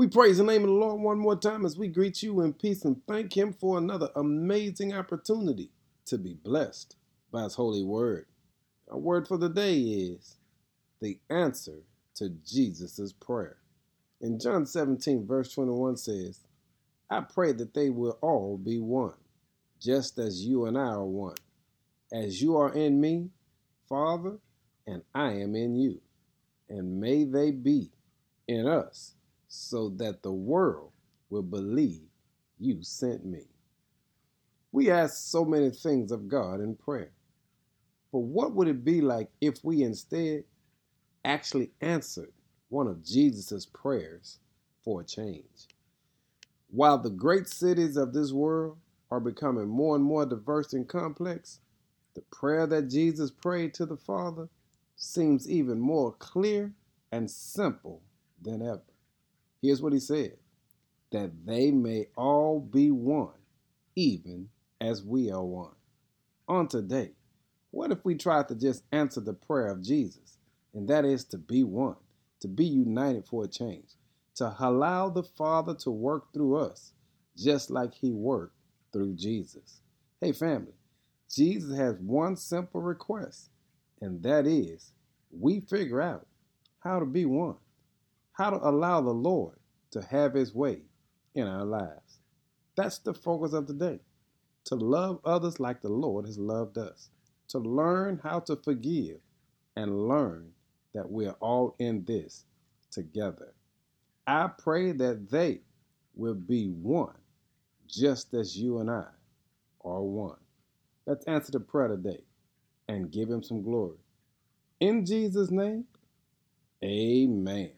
We praise the name of the Lord one more time as we greet you in peace and thank Him for another amazing opportunity to be blessed by His holy word. Our word for the day is the answer to Jesus' prayer. In John 17, verse 21 says, I pray that they will all be one, just as you and I are one. As you are in me, Father, and I am in you. And may they be in us, so that the world will believe you sent me. We ask so many things of God in prayer. But what would it be like if we instead actually answered one of Jesus' prayers for a change? While the great cities of this world are becoming more and more diverse and complex, the prayer that Jesus prayed to the Father seems even more clear and simple than ever. Here's what he said that they may all be one, even as we are one. On today, what if we tried to just answer the prayer of Jesus, and that is to be one, to be united for a change, to allow the Father to work through us, just like He worked through Jesus? Hey, family, Jesus has one simple request, and that is we figure out how to be one, how to allow the Lord to have His way in our lives. That's the focus of the day to love others like the Lord has loved us, to learn how to forgive, and learn that we're all in this together. I pray that they will be one, just as you and I are one. Let's answer the prayer today and give him some glory. In Jesus' name, amen.